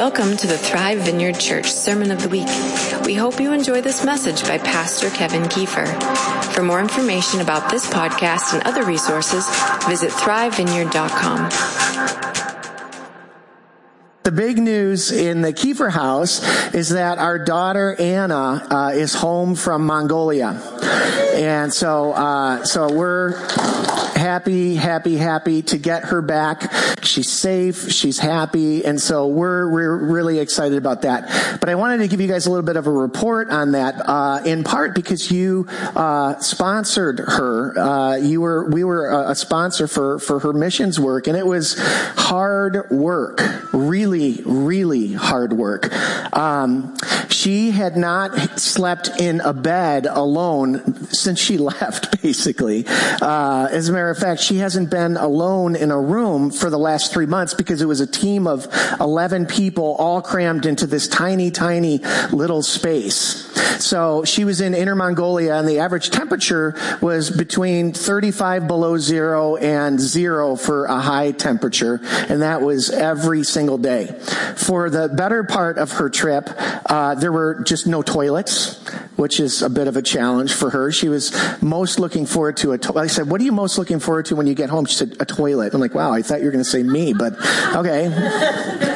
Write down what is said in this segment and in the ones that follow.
Welcome to the Thrive Vineyard Church Sermon of the Week. We hope you enjoy this message by Pastor Kevin Kiefer. For more information about this podcast and other resources, visit thrivevineyard.com. The big news in the Kiefer house is that our daughter Anna uh, is home from Mongolia, and so uh, so we're happy, happy, happy to get her back. She's safe, she's happy, and so we're we're really excited about that. But I wanted to give you guys a little bit of a report on that, uh, in part because you uh, sponsored her. Uh, you were we were a, a sponsor for for her missions work, and it was hard work, really, really hard work. Um, she had not slept in a bed alone since she left, basically. Uh, as a matter of fact, she hasn't been alone in a room for the last three months because it was a team of 11 people all crammed into this tiny, tiny little space. So she was in Inner Mongolia and the average temperature was between 35 below zero and zero for a high temperature. And that was every single day. For the better part of her trip, uh, there were just no toilets, which is a bit of a challenge for her. She was most looking forward to a to- I said, what are you most looking forward to when you get home? She said, a toilet. I'm like, wow, I thought you were going to say me, but okay,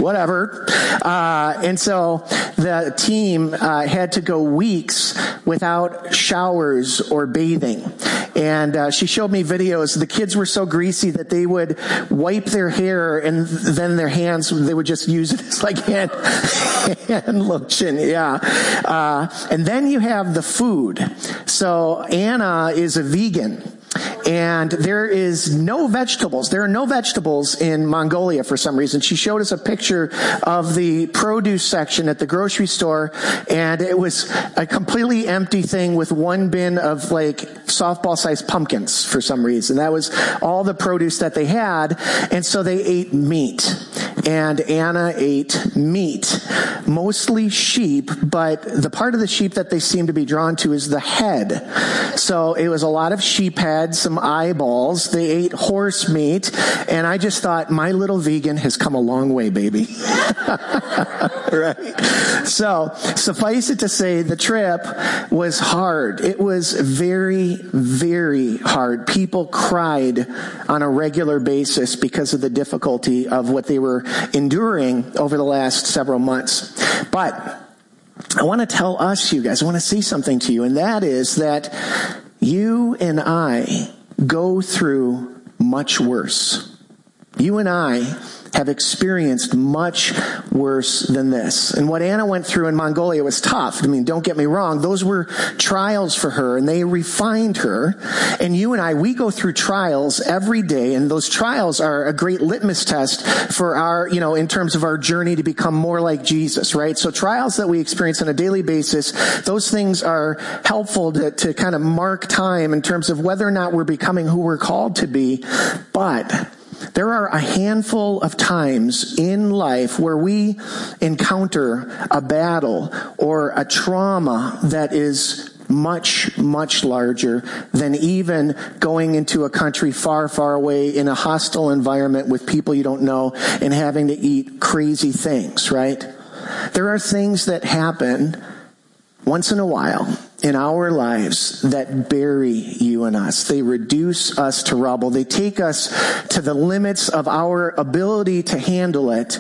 whatever. Uh, and so the team uh, had to go weeks without showers or bathing. And uh, she showed me videos. The kids were so greasy that they would wipe their hair and then their hands, they would just use it as like hand, hand lotion. Yeah. Uh, and then you have the food. So Anna is a vegan and there is no vegetables. There are no vegetables in Mongolia for some reason. She showed us a picture of the produce section at the grocery store, and it was a completely empty thing with one bin of like softball sized pumpkins for some reason. That was all the produce that they had, and so they ate meat. And Anna ate meat, mostly sheep, but the part of the sheep that they seem to be drawn to is the head. So it was a lot of sheep head, some eyeballs. They ate horse meat, and I just thought, my little vegan has come a long way, baby. right? So suffice it to say, the trip was hard. It was very, very hard. People cried on a regular basis because of the difficulty of what they were enduring over the last several months. But I want to tell us, you guys, I want to say something to you, and that is that you and I go through much worse. You and I have experienced much worse than this. And what Anna went through in Mongolia was tough. I mean, don't get me wrong. Those were trials for her and they refined her. And you and I, we go through trials every day and those trials are a great litmus test for our, you know, in terms of our journey to become more like Jesus, right? So trials that we experience on a daily basis, those things are helpful to, to kind of mark time in terms of whether or not we're becoming who we're called to be. But there are a handful of times in life where we encounter a battle or a trauma that is much, much larger than even going into a country far, far away in a hostile environment with people you don't know and having to eat crazy things, right? There are things that happen once in a while in our lives that bury you and us. They reduce us to rubble. They take us to the limits of our ability to handle it,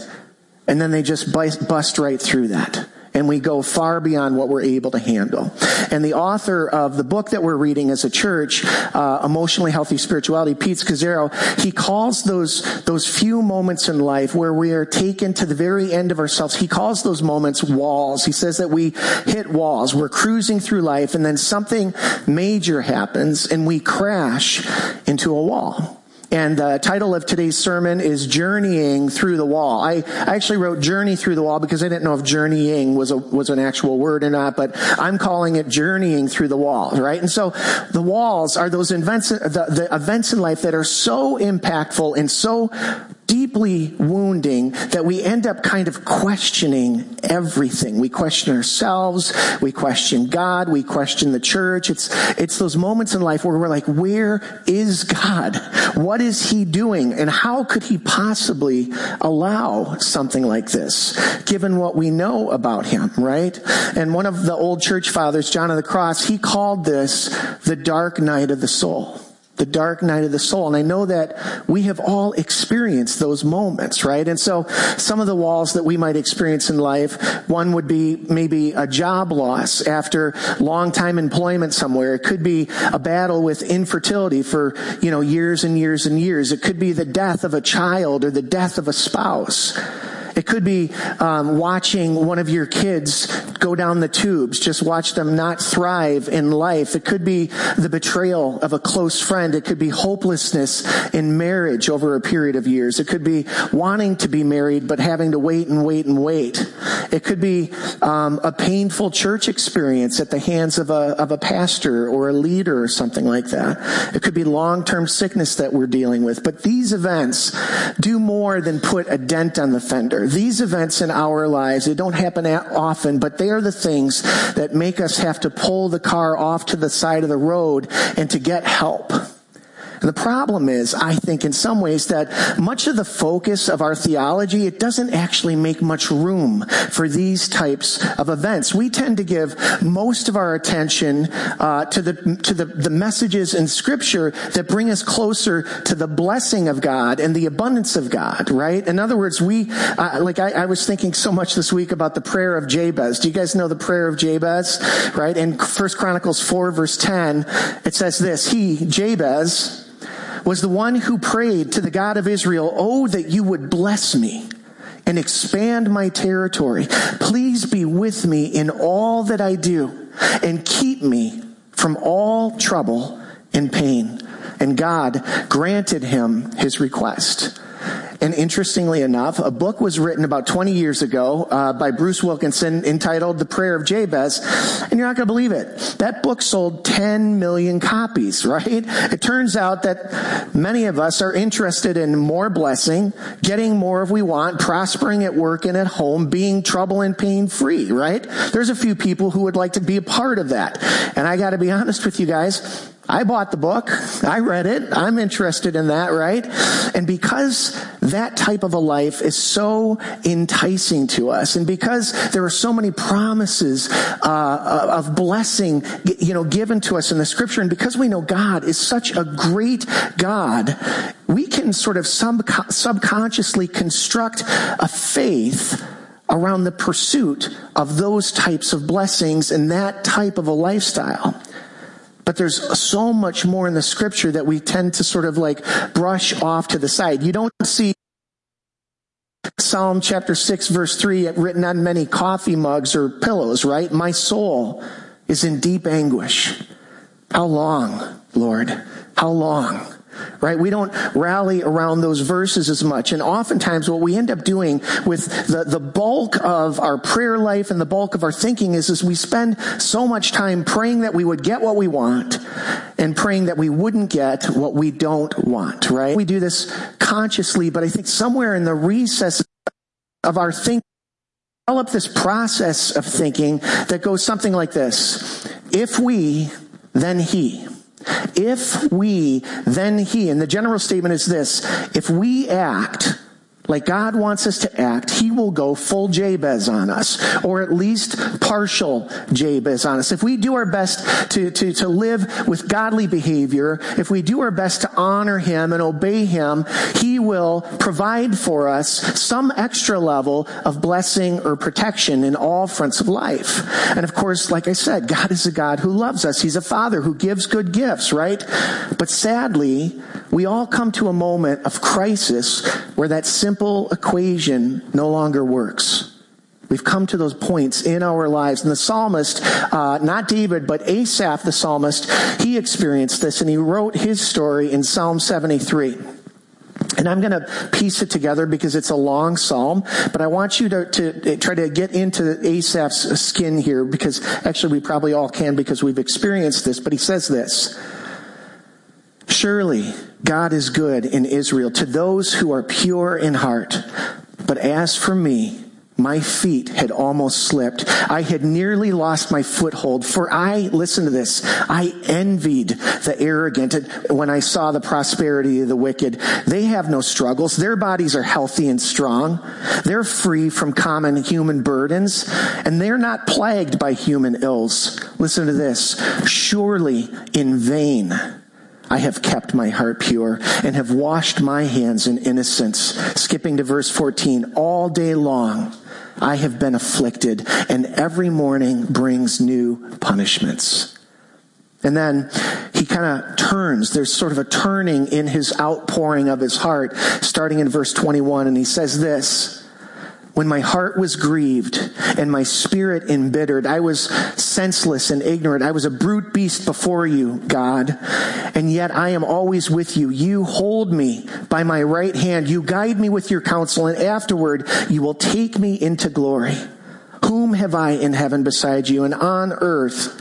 and then they just bust right through that and we go far beyond what we're able to handle. And the author of the book that we're reading as a church, uh, Emotionally Healthy Spirituality, Pete Scazzero, he calls those, those few moments in life where we are taken to the very end of ourselves, he calls those moments walls. He says that we hit walls. We're cruising through life and then something major happens and we crash into a wall. And the title of today's sermon is Journeying Through the Wall. I, actually wrote Journey Through the Wall because I didn't know if journeying was a, was an actual word or not, but I'm calling it Journeying Through the Wall, right? And so the walls are those events, the, the events in life that are so impactful and so deeply wounding that we end up kind of questioning everything. We question ourselves, we question God, we question the church. It's, it's those moments in life where we're like, where is God? What is he doing? And how could he possibly allow something like this, given what we know about him, right? And one of the old church fathers, John of the Cross, he called this the dark night of the soul the dark night of the soul. And I know that we have all experienced those moments, right? And so some of the walls that we might experience in life, one would be maybe a job loss after long time employment somewhere. It could be a battle with infertility for, you know, years and years and years. It could be the death of a child or the death of a spouse. It could be um, watching one of your kids go down the tubes, just watch them not thrive in life. It could be the betrayal of a close friend. It could be hopelessness in marriage over a period of years. It could be wanting to be married but having to wait and wait and wait. It could be um, a painful church experience at the hands of a of a pastor or a leader or something like that. It could be long term sickness that we're dealing with. But these events do more than put a dent on the fender. These events in our lives, they don't happen often, but they are the things that make us have to pull the car off to the side of the road and to get help. And the problem is, I think in some ways that much of the focus of our theology, it doesn't actually make much room for these types of events. We tend to give most of our attention uh, to the to the, the messages in Scripture that bring us closer to the blessing of God and the abundance of God. Right? In other words, we uh, like I, I was thinking so much this week about the prayer of Jabez. Do you guys know the prayer of Jabez? Right? In First Chronicles four verse ten, it says this: He Jabez was the one who prayed to the God of Israel, Oh, that you would bless me and expand my territory. Please be with me in all that I do and keep me from all trouble and pain. And God granted him his request. And interestingly enough, a book was written about 20 years ago uh, by Bruce Wilkinson entitled The Prayer of Jabez. And you're not going to believe it. That book sold 10 million copies, right? It turns out that many of us are interested in more blessing, getting more if we want, prospering at work and at home, being trouble and pain free, right? There's a few people who would like to be a part of that. And I got to be honest with you guys. I bought the book. I read it. I'm interested in that, right? And because that type of a life is so enticing to us, and because there are so many promises uh, of blessing, you know, given to us in the Scripture, and because we know God is such a great God, we can sort of sub- subconsciously construct a faith around the pursuit of those types of blessings and that type of a lifestyle. But there's so much more in the scripture that we tend to sort of like brush off to the side. You don't see Psalm chapter 6 verse 3 written on many coffee mugs or pillows, right? My soul is in deep anguish. How long, Lord? How long? Right? We don't rally around those verses as much. And oftentimes what we end up doing with the, the bulk of our prayer life and the bulk of our thinking is, is we spend so much time praying that we would get what we want and praying that we wouldn't get what we don't want, right? We do this consciously, but I think somewhere in the recesses of our thinking, develop this process of thinking that goes something like this. If we, then he. If we, then he. And the general statement is this. If we act like God wants us to act, He will go full Jabez on us, or at least partial Jabez on us. If we do our best to, to, to live with godly behavior, if we do our best to honor Him and obey Him, He will provide for us some extra level of blessing or protection in all fronts of life. And of course, like I said, God is a God who loves us. He's a Father who gives good gifts, right? But sadly, we all come to a moment of crisis where that simple equation no longer works. We've come to those points in our lives. And the psalmist, uh, not David, but Asaph, the psalmist, he experienced this and he wrote his story in Psalm 73. And I'm going to piece it together because it's a long psalm, but I want you to, to try to get into Asaph's skin here because actually we probably all can because we've experienced this. But he says this Surely God is good in Israel to those who are pure in heart. But as for me, my feet had almost slipped. I had nearly lost my foothold, for I, listen to this, I envied the arrogant when I saw the prosperity of the wicked. They have no struggles. Their bodies are healthy and strong. They're free from common human burdens, and they're not plagued by human ills. Listen to this. Surely in vain I have kept my heart pure and have washed my hands in innocence. Skipping to verse 14, all day long I have been afflicted, and every morning brings new punishments. And then he kind of turns. There's sort of a turning in his outpouring of his heart, starting in verse 21, and he says this when my heart was grieved and my spirit embittered, I was senseless and ignorant. I was a brute beast before you, God. And yet I am always with you. You hold me by my right hand. You guide me with your counsel and afterward you will take me into glory. Whom have I in heaven beside you and on earth?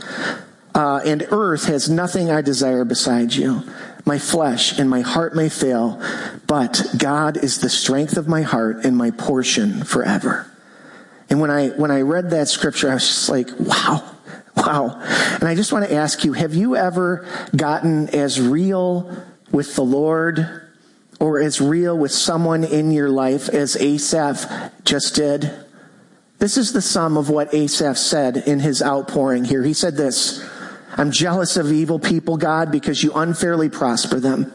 Uh, and earth has nothing I desire beside you. My flesh and my heart may fail, but God is the strength of my heart and my portion forever. And when I, when I read that scripture, I was just like, wow, wow. And I just want to ask you, have you ever gotten as real with the Lord or as real with someone in your life as Asaph just did? This is the sum of what Asaph said in his outpouring here. He said this, I'm jealous of evil people, God, because you unfairly prosper them.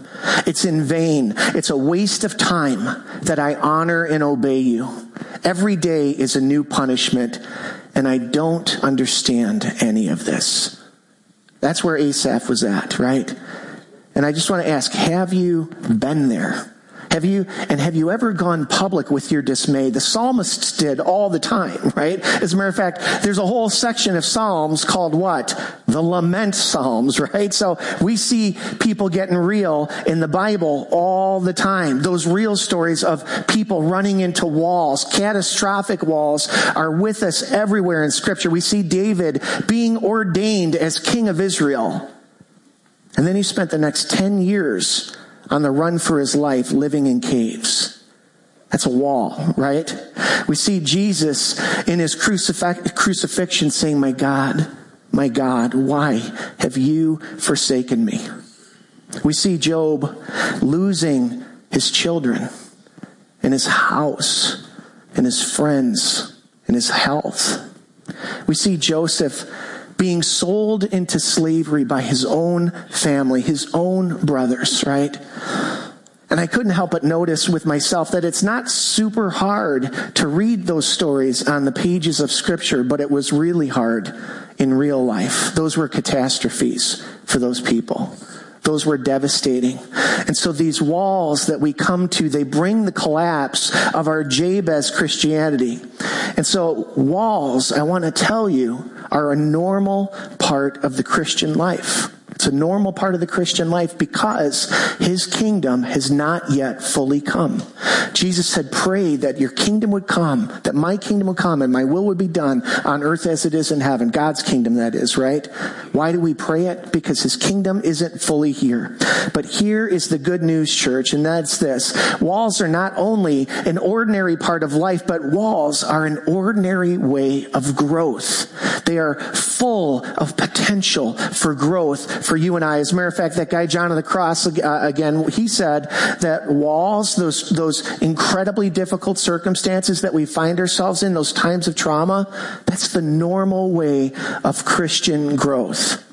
It's in vain. It's a waste of time that I honor and obey you. Every day is a new punishment, and I don't understand any of this. That's where Asaph was at, right? And I just want to ask, have you been there? Have you, and have you ever gone public with your dismay? The psalmists did all the time, right? As a matter of fact, there's a whole section of Psalms called what? The lament Psalms, right? So we see people getting real in the Bible all the time. Those real stories of people running into walls, catastrophic walls are with us everywhere in scripture. We see David being ordained as king of Israel. And then he spent the next 10 years on the run for his life living in caves. That's a wall, right? We see Jesus in his crucif- crucifixion saying, My God, my God, why have you forsaken me? We see Job losing his children and his house and his friends and his health. We see Joseph being sold into slavery by his own family, his own brothers, right? And I couldn't help but notice with myself that it's not super hard to read those stories on the pages of scripture, but it was really hard in real life. Those were catastrophes for those people. Those were devastating. And so these walls that we come to, they bring the collapse of our Jabez Christianity. And so walls, I want to tell you, are a normal part of the Christian life. It's a normal part of the Christian life because his kingdom has not yet fully come. Jesus said, pray that your kingdom would come, that my kingdom would come and my will would be done on earth as it is in heaven. God's kingdom, that is, right? Why do we pray it? Because his kingdom isn't fully here. But here is the good news, church, and that's this. Walls are not only an ordinary part of life, but walls are an ordinary way of growth. They are full of potential for growth for you and I. As a matter of fact, that guy John of the cross uh, again, he said that walls, those those incredibly difficult circumstances that we find ourselves in, those times of trauma, that's the normal way of Christian growth.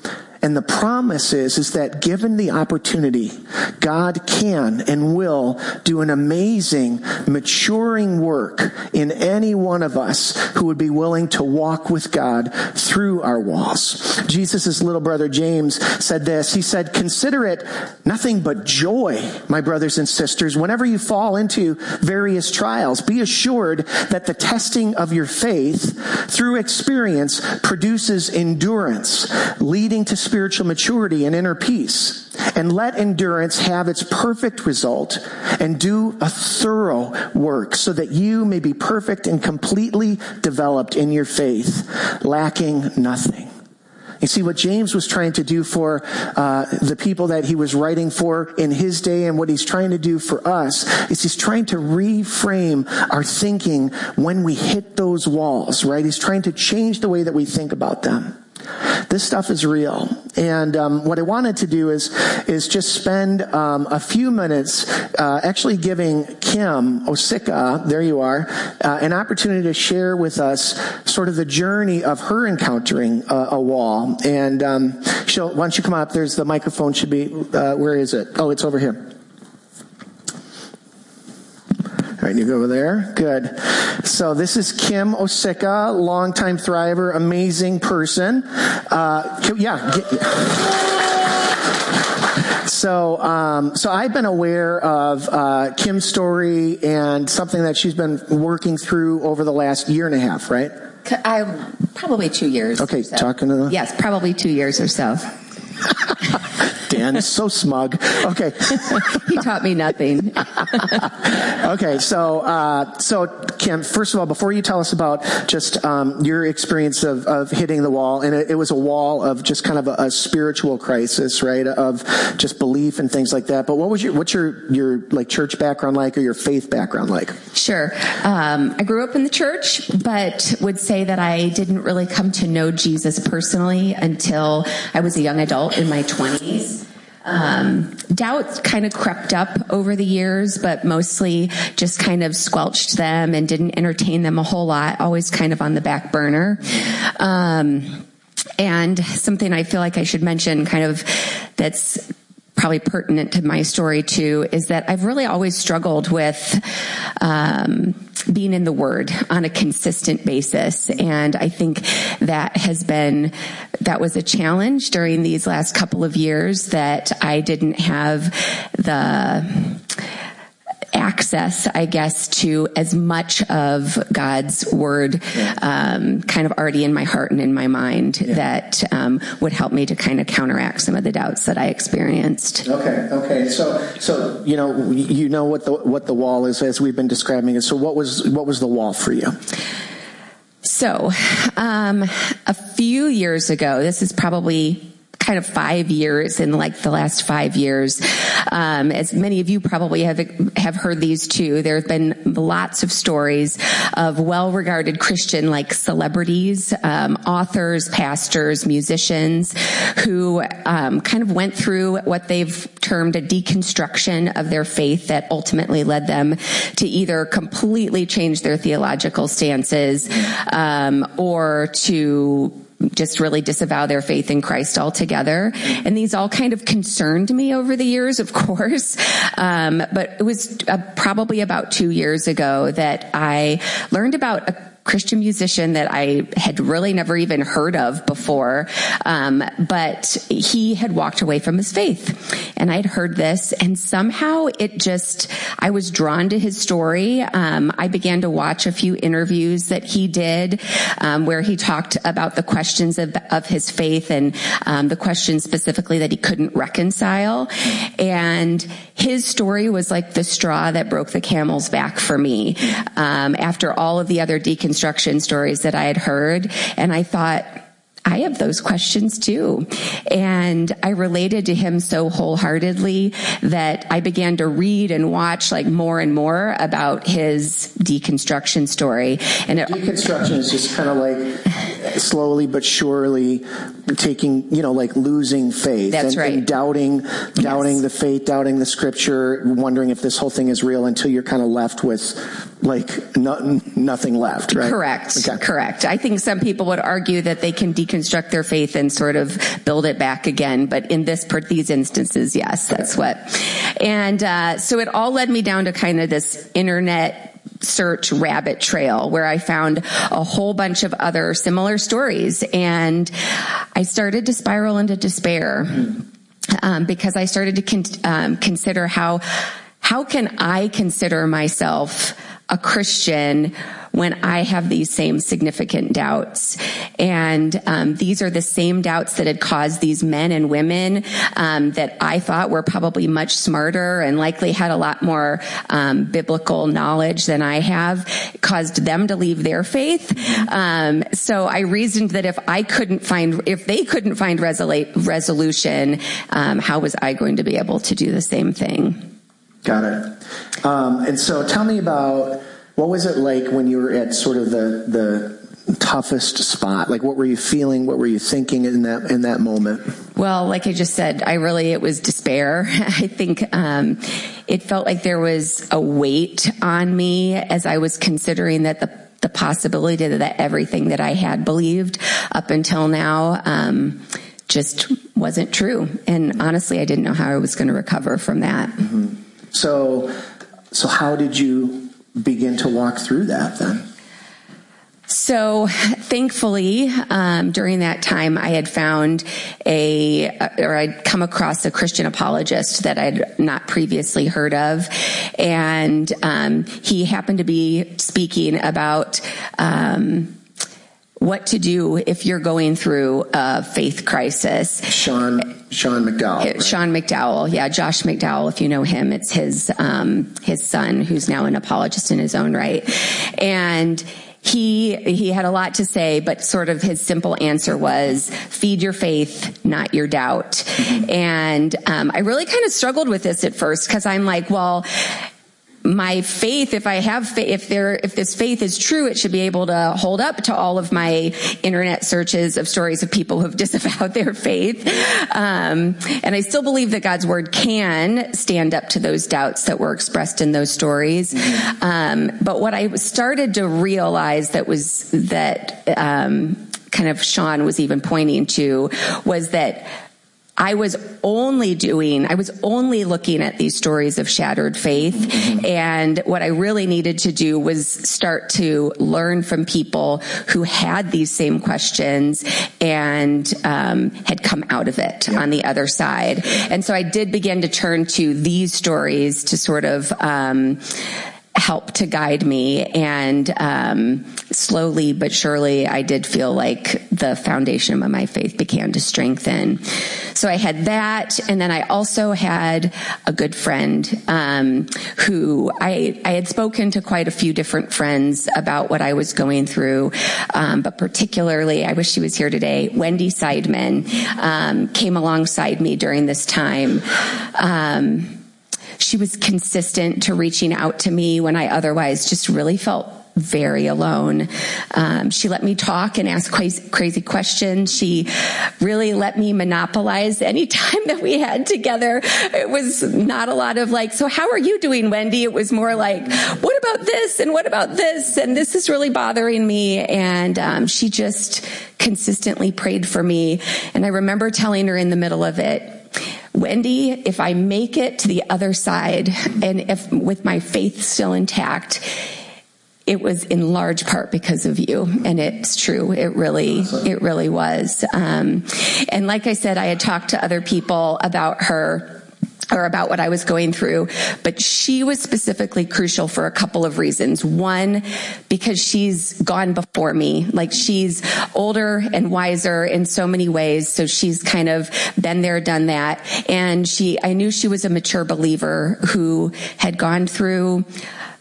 And the promise is, is that given the opportunity, God can and will do an amazing maturing work in any one of us who would be willing to walk with God through our walls. Jesus' little brother James said this. He said, consider it nothing but joy, my brothers and sisters, whenever you fall into various trials. Be assured that the testing of your faith through experience produces endurance, leading to spiritual spiritual maturity and inner peace. And let endurance have its perfect result and do a thorough work so that you may be perfect and completely developed in your faith, lacking nothing. You see, what James was trying to do for uh, the people that he was writing for in his day and what he's trying to do for us is he's trying to reframe our thinking when we hit those walls, right? He's trying to change the way that we think about them. This stuff is real. And um, what I wanted to do is is just spend um, a few minutes uh, actually giving Kim Osika, there you are, uh, an opportunity to share with us sort of the journey of her encountering uh, a wall. And um, she'll, why don't you come up? There's the microphone. Should be uh, where is it? Oh, it's over here. All right, you go over there. Good. So this is Kim Osika, longtime thriver, amazing person. Uh, yeah. Get, so, um, so I've been aware of uh, Kim's story and something that she's been working through over the last year and a half, right? I probably two years. Okay, so. talking to the yes, probably two years or so. Dan is so smug. Okay. he taught me nothing. okay, so uh, so Kim, first of all, before you tell us about just um, your experience of, of hitting the wall, and it, it was a wall of just kind of a, a, spiritual crisis, right? Of just belief and things like that. But what was your what's your your like church background like, or your faith background like? Sure. Um, I grew up in the church, but would say that I didn't really come to know Jesus personally until I was a young adult in my twenties. Um, doubt kind of crept up over the years, but mostly just kind of squelched them and didn't entertain them a whole lot, always kind of on the back burner. Um, and something I feel like I should mention kind of that's probably pertinent to my story too is that I've really always struggled with um, being in the Word on a consistent basis, and I think that has been that was a challenge during these last couple of years that I didn't have the access, I guess, to as much of God's word, um, kind of already in my heart and in my mind yeah. that um, would help me to kind of counteract some of the doubts that I experienced. Okay, okay. So, so you know, you know what the what the wall is as we've been describing it. So, what was what was the wall for you? So, um, a few years ago, this is probably kind of five years in like the last five years. Um, as many of you probably have have heard these too. There have been lots of stories of well-regarded Christian like celebrities, um, authors, pastors, musicians who um, kind of went through what they've termed a deconstruction of their faith that ultimately led them to either completely change their theological stances um, or to just really disavow their faith in Christ altogether. And these all kind of concerned me over the years, of course. Um, but it was uh, probably about two years ago that I learned about a Christian musician that I had really never even heard of before. Um, but he had walked away from his faith and I'd heard this and somehow it just, I was drawn to his story. Um, I began to watch a few interviews that he did, um, where he talked about the questions of, of his faith and, um, the questions specifically that he couldn't reconcile. And his story was like the straw that broke the camel's back for me. Um, after all of the other deconstruction stories that I had heard, and I thought, I have those questions too. And I related to him so wholeheartedly that I began to read and watch like more and more about his deconstruction story. And it, deconstruction is just kind of like slowly but surely taking, you know, like losing faith. That's and, right. And doubting, doubting yes. the faith, doubting the scripture, wondering if this whole thing is real until you're kind of left with like no, nothing left, right? Correct. Okay. Correct. I think some people would argue that they can deconstruct their faith and sort of build it back again, but in this part, these instances, yes, that's what. And uh, so it all led me down to kind of this internet search rabbit trail where I found a whole bunch of other similar stories and I started to spiral into despair um, because I started to con- um, consider how how can I consider myself a Christian when I have these same significant doubts. And um, these are the same doubts that had caused these men and women um, that I thought were probably much smarter and likely had a lot more um, biblical knowledge than I have, caused them to leave their faith. Um, so I reasoned that if I couldn't find, if they couldn't find resolution, um, how was I going to be able to do the same thing? Got it. Um, and so tell me about what was it like when you were at sort of the the toughest spot? Like, what were you feeling? What were you thinking in that in that moment? Well, like I just said, I really it was despair. I think um, it felt like there was a weight on me as I was considering that the the possibility that everything that I had believed up until now um, just wasn't true. And honestly, I didn't know how I was going to recover from that. Mm-hmm. So, so how did you begin to walk through that then? So thankfully, um, during that time, I had found a, or I'd come across a Christian apologist that I'd not previously heard of. And, um, he happened to be speaking about, um, what to do if you're going through a faith crisis. Sean Sean McDowell. Right? Sean McDowell, yeah, Josh McDowell. If you know him, it's his um, his son who's now an apologist in his own right, and he he had a lot to say, but sort of his simple answer was feed your faith, not your doubt. Mm-hmm. And um, I really kind of struggled with this at first because I'm like, well, my faith, if I have, if there, if this faith is true, it should be able to hold up to all of my internet searches of stories of people who've disavowed their faith. Um, and I still believe that God's word can stand up to those doubts that were expressed in those stories. Mm-hmm. Um, but what I started to realize that was that, um, kind of Sean was even pointing to was that I was only doing, I was only looking at these stories of shattered faith. And what I really needed to do was start to learn from people who had these same questions and um, had come out of it on the other side. And so I did begin to turn to these stories to sort of, um, help to guide me. And um, slowly but surely, I did feel like the foundation of my faith began to strengthen. So I had that, and then I also had a good friend um, who I I had spoken to quite a few different friends about what I was going through, um, but particularly, I wish she was here today. Wendy Seidman um, came alongside me during this time. She was consistent to reaching out to me when I otherwise just really felt very alone. Um, she let me talk and ask crazy, crazy, questions. She really let me monopolize any time that we had together. It was not a lot of like, so how are you doing, Wendy? It was more like, what about this and what about this? And this is really bothering me. And um, she just consistently prayed for me. And I remember telling her in the middle of it, Wendy, if I make it to the other side and if with my faith still intact, it was in large part because of you. And it's true. It really, it really was. Um, and like I said, I had talked to other people about her or about what I was going through, but she was specifically crucial for a couple of reasons. One, because she's gone before me. Like she's older and wiser in so many ways. So she's kind of been there, done that. And she, I knew she was a mature believer who had gone through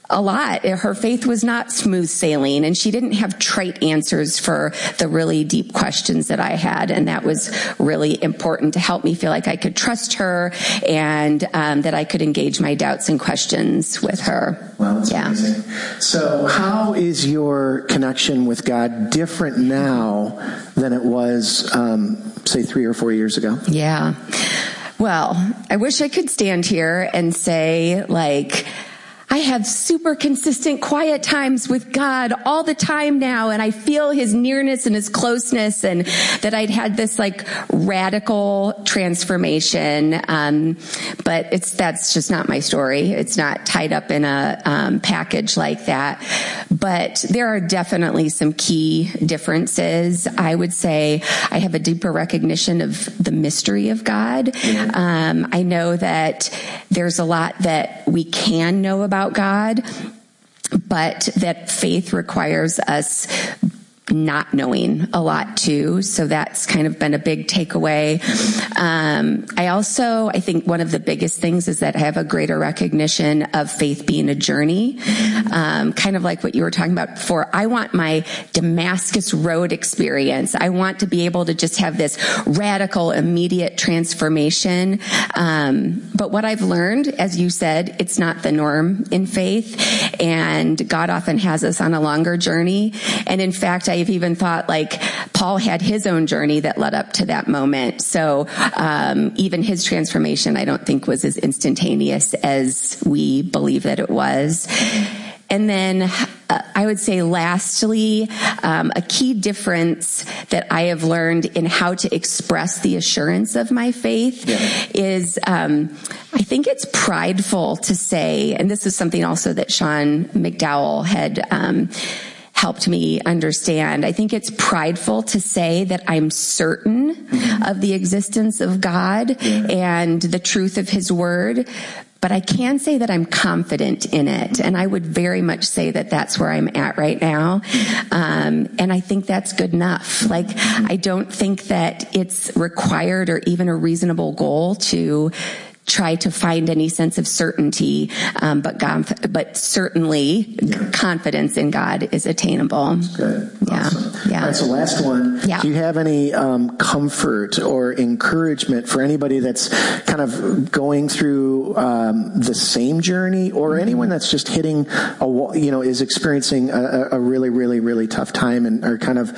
a lot. Her faith was not smooth sailing and she didn't have trite answers for the really deep questions that I had. And that was really important to help me feel like I could trust her and um, that I could engage my doubts and questions with her. Wow, that's yeah. amazing. So how is your connection with God different now than it was, um, say, three or four years ago? Yeah. Well, I wish I could stand here and say like, I have super consistent quiet times with God all the time now. And I feel his nearness and his closeness and that I'd had this like radical transformation. Um, but it's, that's just not my story. It's not tied up in a um, package like that. But there are definitely some key differences. I would say I have a deeper recognition of the mystery of God. Um, I know that there's a lot that we can know about God but that faith requires us not knowing a lot too. So that's kind of been a big takeaway. Um, I also, I think one of the biggest things is that I have a greater recognition of faith being a journey. Um, kind of like what you were talking about before. I want my Damascus Road experience. I want to be able to just have this radical, immediate transformation. Um, but what I've learned, as you said, it's not the norm in faith, and God often has us on a longer journey. And in fact, I I've even thought like Paul had his own journey that led up to that moment. So um, even his transformation, I don't think was as instantaneous as we believe that it was. And then uh, I would say lastly, um, a key difference that I have learned in how to express the assurance of my faith yeah. is, um, I think it's prideful to say, and this is something also that Sean McDowell had, um, helped me understand. I think it's prideful to say that I'm certain mm-hmm. of the existence of God yeah. and the truth of his word. But I can say that I'm confident in it. And I would very much say that that's where I'm at right now. Um, and I think that's good enough. Like, I don't think that it's required or even a reasonable goal to try to find any sense of certainty, um, but God, but certainly confidence in God is attainable. Good. Yeah. Awesome. Yeah. All right. So last one. Yeah. Do you have any um, comfort or encouragement for anybody that's kind of going through um, the same journey, or mm-hmm. anyone that's just hitting a wall, you know, is experiencing a, a really, really, really tough time and are kind of,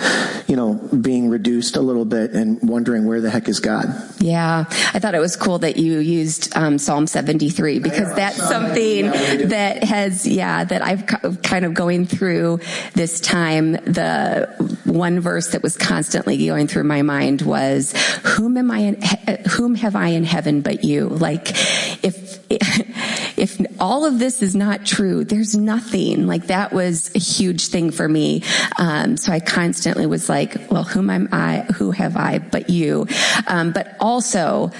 you know, being reduced a little bit and wondering where the heck is God? Yeah. I thought it was cool that you used used um, Psalm 73 because that's something that has, yeah, that I've kind of going through this time. The one verse that was constantly going through my mind was, "Whom am I? In, whom have I in heaven but you?" Like, if if all of this is not true, there's nothing. Like that was a huge thing for me. Um, so I constantly was like, "Well, whom am I? Who have I but you?" Um, but also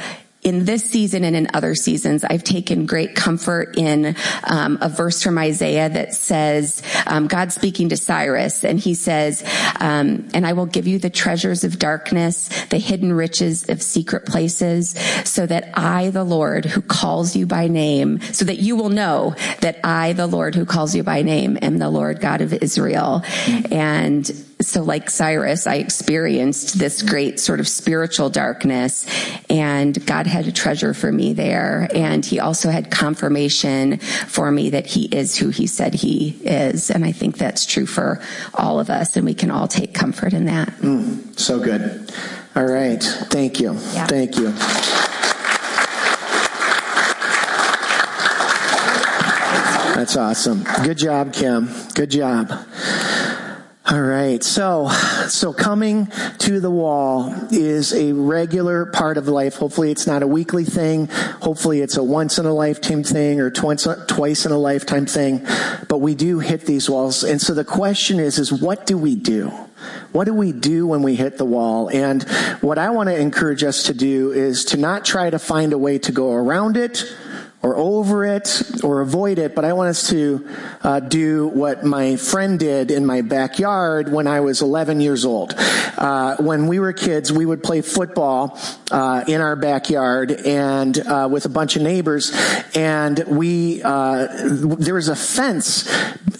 in this season and in other seasons, I've taken great comfort in um, a verse from Isaiah that says, um, God speaking to Cyrus, and he says, um, "And I will give you the treasures of darkness, the hidden riches of secret places, so that I, the Lord, who calls you by name, so that you will know that I, the Lord, who calls you by name, am the Lord God of Israel." Mm-hmm. And so like Cyrus, I experienced this great sort of spiritual darkness and God had a treasure for me there. And he also had confirmation for me that he is who he said he is. And I think that's true for all of us and we can all take comfort in that. Mm, so good. All right. Thank you. Yeah. Thank you. That's awesome. Good job, Kim. Good job. All right. So, so coming to the wall is a regular part of life. Hopefully it's not a weekly thing. Hopefully it's a once in a lifetime thing or twice, twice in a lifetime thing. But we do hit these walls. And so the question is, is what do we do? What do we do when we hit the wall? And what I want to encourage us to do is to not try to find a way to go around it or over it or avoid it, but I want us to uh, do what my friend did in my backyard when I was 11 years old. Uh, when we were kids, we would play football uh, in our backyard and uh, with a bunch of neighbors, and we uh, there was a fence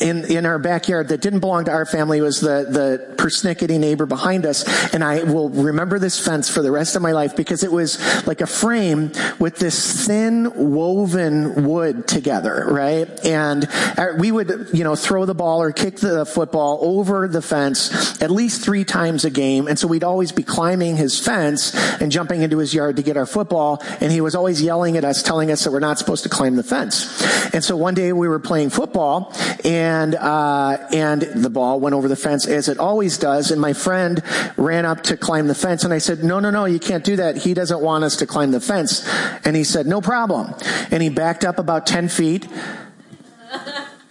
in in our backyard that didn't belong to our family. It was the the persnickety neighbor behind us, and I will remember this fence for the rest of my life because it was like a frame with this thin woven woven wood together, right? And uh, we would, you know, throw the ball or kick the football over the fence at least three times a game. And so we'd always be climbing his fence and jumping into his yard to get our football. And he was always yelling at us, telling us that we're not supposed to climb the fence. And so one day we were playing football and, uh, and the ball went over the fence as it always does. And my friend ran up to climb the fence and I said, no, no, no, you can't do that. He doesn't want us to climb the fence. And he said, no problem. And and he backed up about 10 feet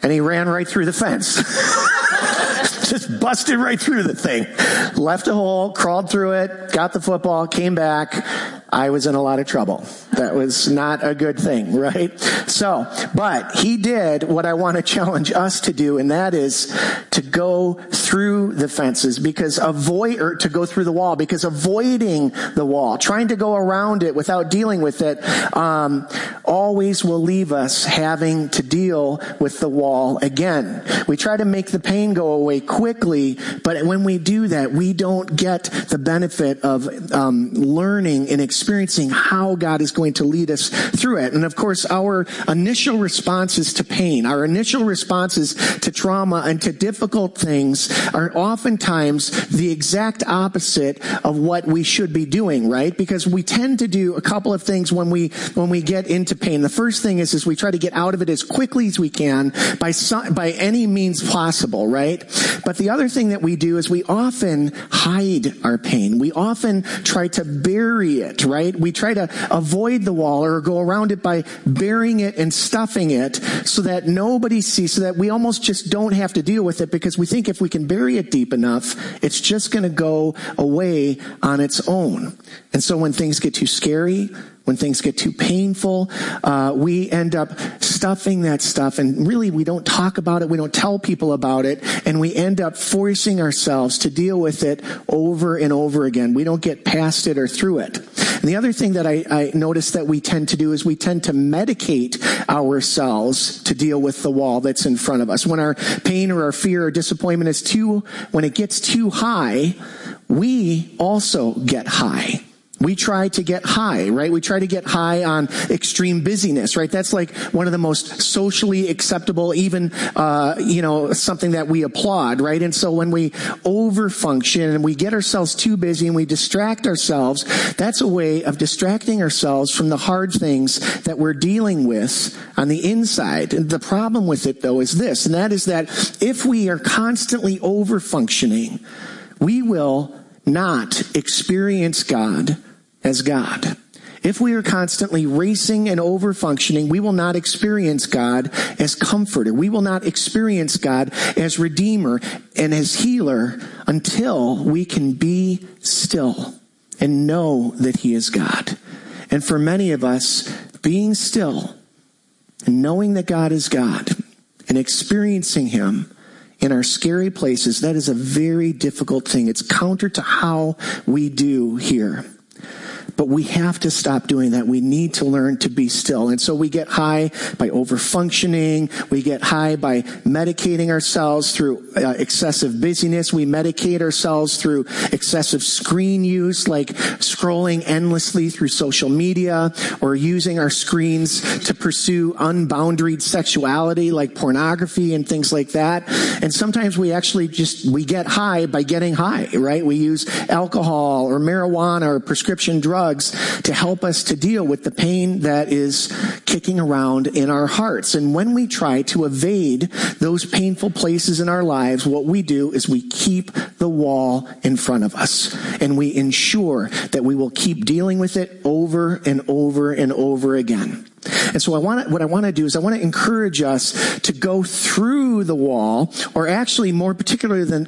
and he ran right through the fence. Busted right through the thing. Left a hole, crawled through it, got the football, came back, I was in a lot of trouble. That was not a good thing, right? So, but he did what I want to challenge us to do, and that is to go through the fences because avoid, or to go through the wall because avoiding the wall, trying to go around it without dealing with it, um, always will leave us having to deal with the wall again. We try to make the pain go away quickly, but when we do that, we don't get the benefit of um, learning and experiencing how God is going to lead us through it. And of course, our initial responses to pain, our initial responses to trauma and to difficult things are oftentimes the exact opposite of what we should be doing, right? Because we tend to do a couple of things when we, when we get into pain. The first thing is, is we try to get out of it as quickly as we can by, by any means possible, right? But the other thing that we do is we often hide our pain. We often try to bury it, right? We try to avoid the wall or go around it by burying it and stuffing it so that nobody sees, so that we almost just don't have to deal with it because we think if we can bury it deep enough, it's just going to go away on its own. And so when things get too scary, when things get too painful, uh, we end up stuffing that stuff and really we don't talk about it, we don't tell people about it, and we end up forcing ourselves to deal with it over and over again. We don't get past it or through it. And the other thing that I, I notice that we tend to do is we tend to medicate ourselves to deal with the wall that's in front of us. When our pain or our fear or disappointment is too, when it gets too high, we also get high. We try to get high, right? We try to get high on extreme busyness, right? That's like one of the most socially acceptable, even, uh, you know, something that we applaud, right? And so when we overfunction and we get ourselves too busy and we distract ourselves, that's a way of distracting ourselves from the hard things that we're dealing with on the inside. And the problem with it though is this, and that is that if we are constantly overfunctioning, we will not experience God as God. If we are constantly racing and overfunctioning, we will not experience God as comforter. We will not experience God as redeemer and as healer until we can be still and know that he is God. And for many of us, being still and knowing that God is God and experiencing him in our scary places, that is a very difficult thing. It's counter to how we do here. But we have to stop doing that. We need to learn to be still. And so we get high by overfunctioning. We get high by medicating ourselves through uh, excessive busyness. We medicate ourselves through excessive screen use, like scrolling endlessly through social media or using our screens to pursue unboundaried sexuality like pornography and things like that. And sometimes we actually just, we get high by getting high, right? We use alcohol or marijuana or prescription drugs drugs to help us to deal with the pain that is kicking around in our hearts. And when we try to evade those painful places in our lives, what we do is we keep the wall in front of us and we ensure that we will keep dealing with it over and over and over again. And so I want what I want to do is I want to encourage us to go through the wall, or actually more particularly than,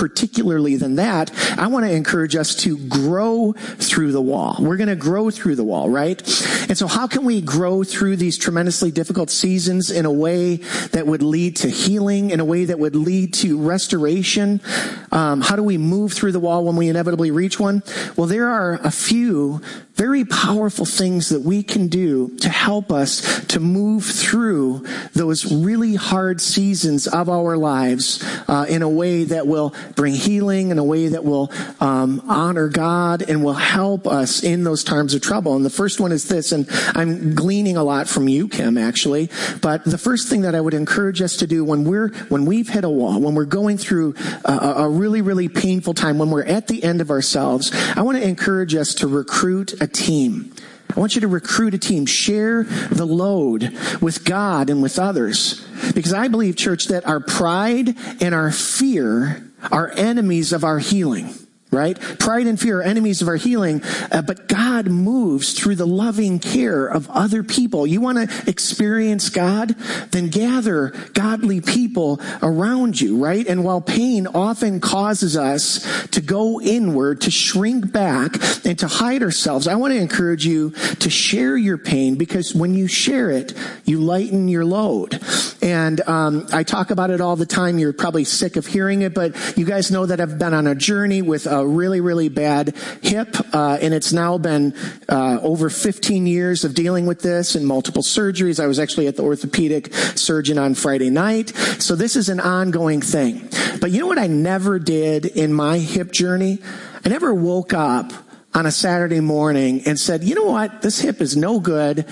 particularly than that, I want to encourage us to grow through the wall. We're going to grow through the wall, right? And so how can we grow through these tremendously difficult seasons in a way that would lead to healing, in a way that would lead to restoration? Um, how do we move through the wall when we inevitably reach one? Well, there are a few very powerful things that we can do to help us to move through those really hard seasons of our lives uh, in a way that will bring healing, in a way that will um, honor God and will help us in those times of trouble. And the first one is this, and I'm gleaning a lot from you, Kim, actually. But the first thing that I would encourage us to do when we're when we've hit a wall, when we're going through a, a really really painful time, when we're at the end of ourselves, I want to encourage us to recruit a team. I want you to recruit a team. Share the load with God and with others. Because I believe, church, that our pride and our fear are enemies of our healing. Right? Pride and fear are enemies of our healing, uh, but God moves through the loving care of other people. You want to experience God? Then gather godly people around you, right? And while pain often causes us to go inward, to shrink back, and to hide ourselves, I want to encourage you to share your pain because when you share it, you lighten your load. And um, I talk about it all the time. You're probably sick of hearing it, but you guys know that I've been on a journey with a really, really bad hip, uh, and it's now been uh, over 15 years of dealing with this and multiple surgeries. I was actually at the orthopedic surgeon on Friday night, so this is an ongoing thing. But you know what I never did in my hip journey? I never woke up on a Saturday morning and said, you know what, this hip is no good.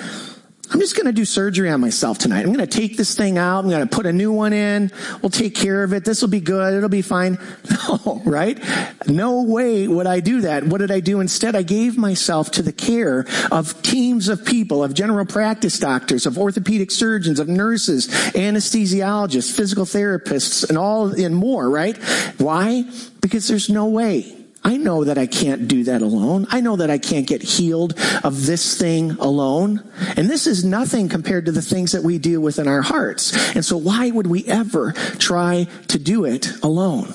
I'm just going to do surgery on myself tonight. I'm going to take this thing out. I'm going to put a new one in. We'll take care of it. This will be good. It'll be fine. No, right? No way would I do that. What did I do instead? I gave myself to the care of teams of people, of general practice doctors, of orthopedic surgeons, of nurses, anesthesiologists, physical therapists, and all and more, right? Why? Because there's no way I know that I can't do that alone. I know that I can't get healed of this thing alone. And this is nothing compared to the things that we deal with in our hearts. And so why would we ever try to do it alone?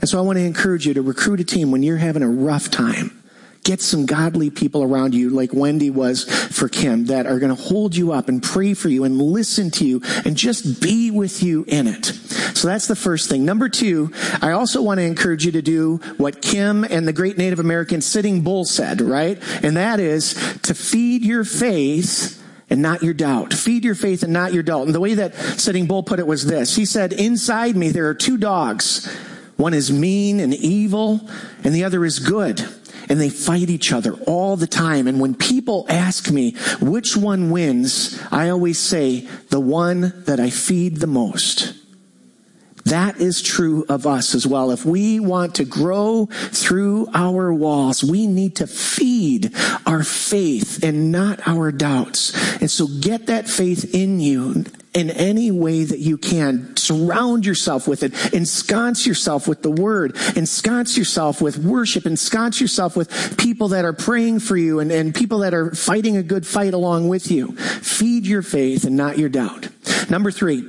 And so I want to encourage you to recruit a team when you're having a rough time. Get some godly people around you, like Wendy was for Kim, that are going to hold you up and pray for you and listen to you and just be with you in it. So that's the first thing. Number two, I also want to encourage you to do what Kim and the great Native American Sitting Bull said, right? And that is to feed your faith and not your doubt. Feed your faith and not your doubt. And the way that Sitting Bull put it was this. He said, inside me there are two dogs. One is mean and evil, and the other is good and they fight each other all the time. And when people ask me which one wins, I always say the one that I feed the most. That is true of us as well. If we want to grow through our walls, we need to feed our faith and not our doubts. And so get that faith in you in any way that you can. Surround yourself with it. Ensconce yourself with the word. Ensconce yourself with worship. Ensconce yourself with people that are praying for you and, and people that are fighting a good fight along with you. Feed your faith and not your doubt. Number three,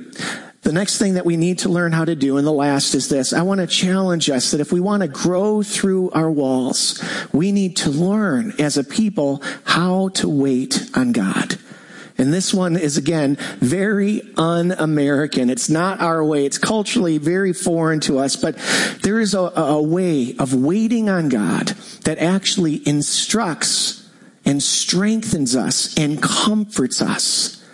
the next thing that we need to learn how to do, and the last is this. I want to challenge us that if we want to grow through our walls, we need to learn as a people how to wait on God. And this one is again very un-American. It's not our way. It's culturally very foreign to us, but there is a, a way of waiting on God that actually instructs and strengthens us and comforts us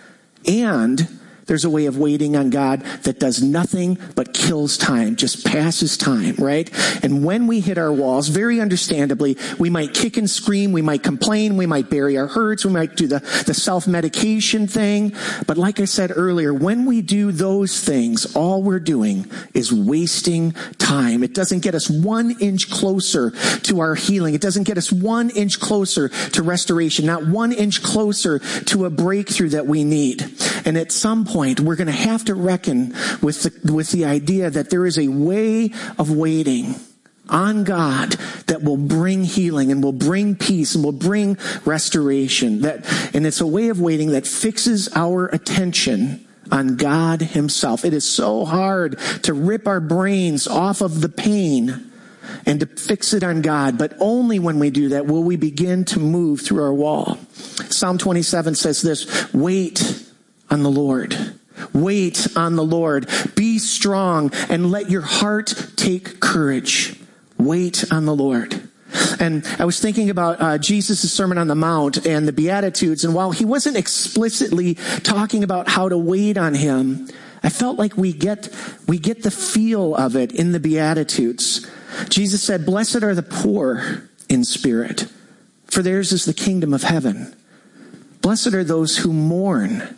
and there's a way of waiting on God that does nothing but kills time, just passes time, right? And when we hit our walls, very understandably, we might kick and scream, we might complain, we might bury our hurts, we might do the, the self-medication thing. But like I said earlier, when we do those things, all we're doing is wasting time. It doesn't get us one inch closer to our healing. It doesn't get us one inch closer to restoration, not one inch closer to a breakthrough that we need. And at some point, point, we're going to have to reckon with the, with the idea that there is a way of waiting on God that will bring healing and will bring peace and will bring restoration. That, and it's a way of waiting that fixes our attention on God himself. It is so hard to rip our brains off of the pain and to fix it on God, but only when we do that will we begin to move through our wall. Psalm 27 says this, wait on the Lord. Wait on the Lord. Be strong and let your heart take courage. Wait on the Lord. And I was thinking about uh, Jesus' Sermon on the Mount and the Beatitudes, and while he wasn't explicitly talking about how to wait on him, I felt like we get we get the feel of it in the Beatitudes. Jesus said, "Blessed are the poor in spirit, for theirs is the kingdom of heaven. Blessed are those who mourn."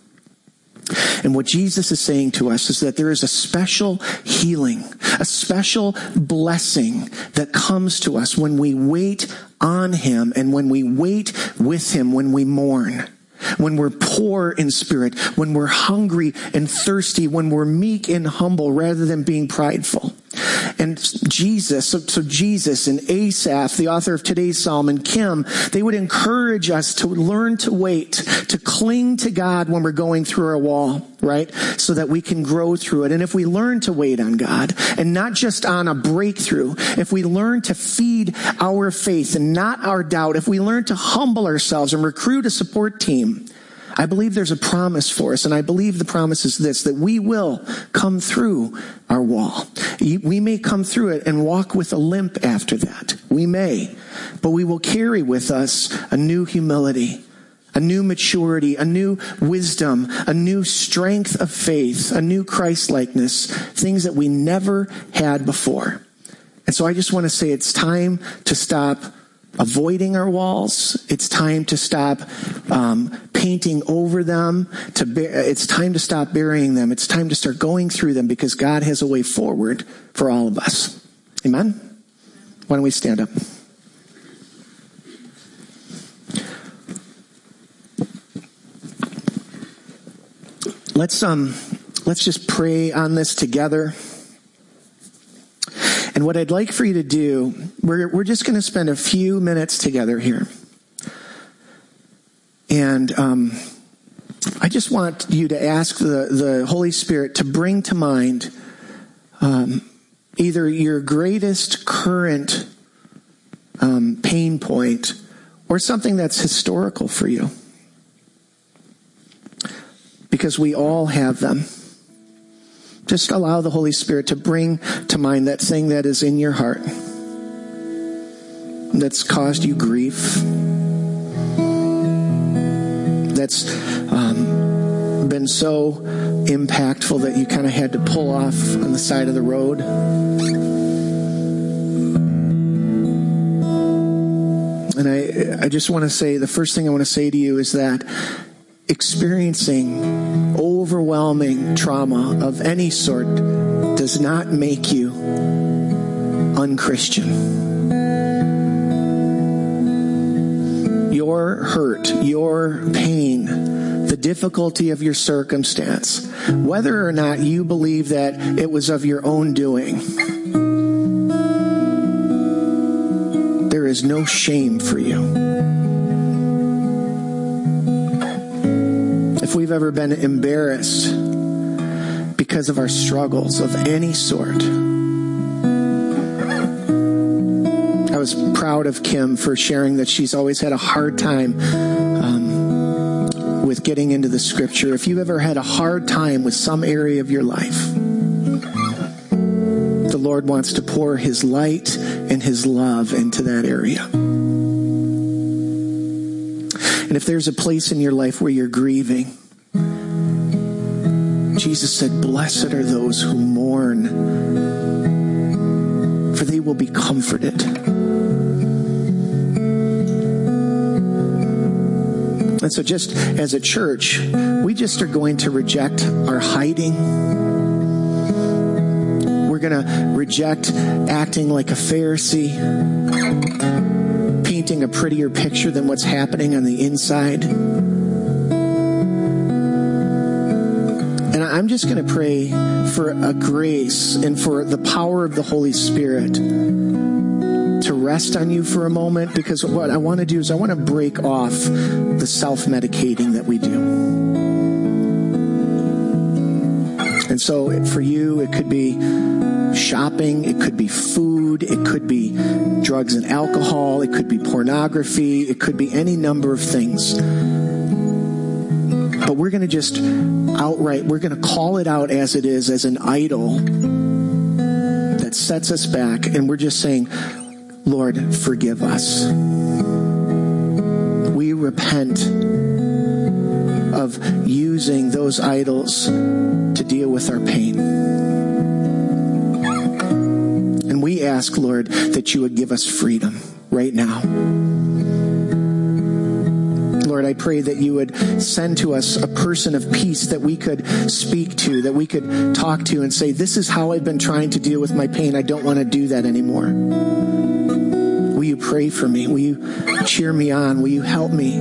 And what Jesus is saying to us is that there is a special healing, a special blessing that comes to us when we wait on Him and when we wait with Him, when we mourn when we're poor in spirit, when we're hungry and thirsty, when we're meek and humble rather than being prideful. And Jesus, so, so, Jesus and Asaph, the author of today's psalm, and Kim, they would encourage us to learn to wait, to cling to God when we're going through a wall, right? So that we can grow through it. And if we learn to wait on God and not just on a breakthrough, if we learn to feed our faith and not our doubt, if we learn to humble ourselves and recruit a support team, I believe there's a promise for us, and I believe the promise is this that we will come through our wall. We may come through it and walk with a limp after that. We may, but we will carry with us a new humility, a new maturity, a new wisdom, a new strength of faith, a new Christ likeness, things that we never had before. And so I just want to say it's time to stop avoiding our walls. It's time to stop um, painting over them. To it's time to stop burying them. It's time to start going through them because God has a way forward for all of us. Amen. Why don't we stand up? Let's um, let's just pray on this together. And what I'd like for you to do, we're, we're just going to spend a few minutes together here. And um, I just want you to ask the, the Holy Spirit to bring to mind um, either your greatest current um, pain point or something that's historical for you. Because we all have them. Just allow the Holy Spirit to bring to mind that thing that is in your heart that's caused you grief, that's um, been so impactful that you kind of had to pull off on the side of the road. And I, I just want to say the first thing I want to say to you is that experiencing overwhelming trauma of any sort does not make you unchristian. Your hurt, your pain, the difficulty of your circumstance, whether or not you believe that it was of your own doing, there is no shame for you. if we've ever been embarrassed because of our struggles of any sort. Was proud of Kim for sharing that she's always had a hard time um, with getting into the scripture. If you've ever had a hard time with some area of your life, the Lord wants to pour His light and His love into that area. And if there's a place in your life where you're grieving, Jesus said, Blessed are those who mourn, for they will be comforted. And so, just as a church, we just are going to reject our hiding. We're going to reject acting like a Pharisee, painting a prettier picture than what's happening on the inside. And I'm just going to pray for a grace and for the power of the Holy Spirit to rest on you for a moment because what I want to do is I want to break off the self medicating that we do. And so for you, it could be shopping, it could be food, it could be drugs and alcohol, it could be pornography, it could be any number of things. But we're going to just outright, we're going to call it out as it is, as an idol that sets us back. And we're just saying, Lord, forgive us. We repent of using those idols to deal with our pain. And we ask, Lord, that you would give us freedom right now. Lord, I pray that you would send to us a person of peace that we could speak to, that we could talk to and say, This is how I've been trying to deal with my pain. I don't want to do that anymore. Will you pray for me? Will you cheer me on? Will you help me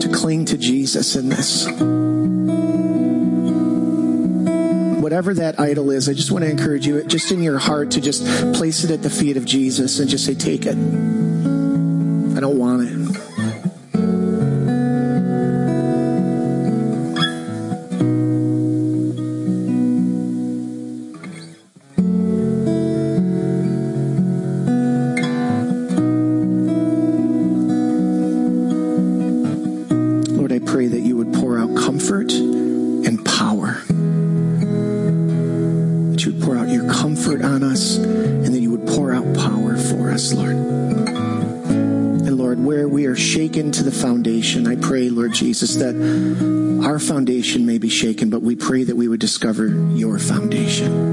to cling to Jesus in this? Whatever that idol is, I just want to encourage you, just in your heart, to just place it at the feet of Jesus and just say, Take it. I don't want it. Jesus, that our foundation may be shaken, but we pray that we would discover your foundation.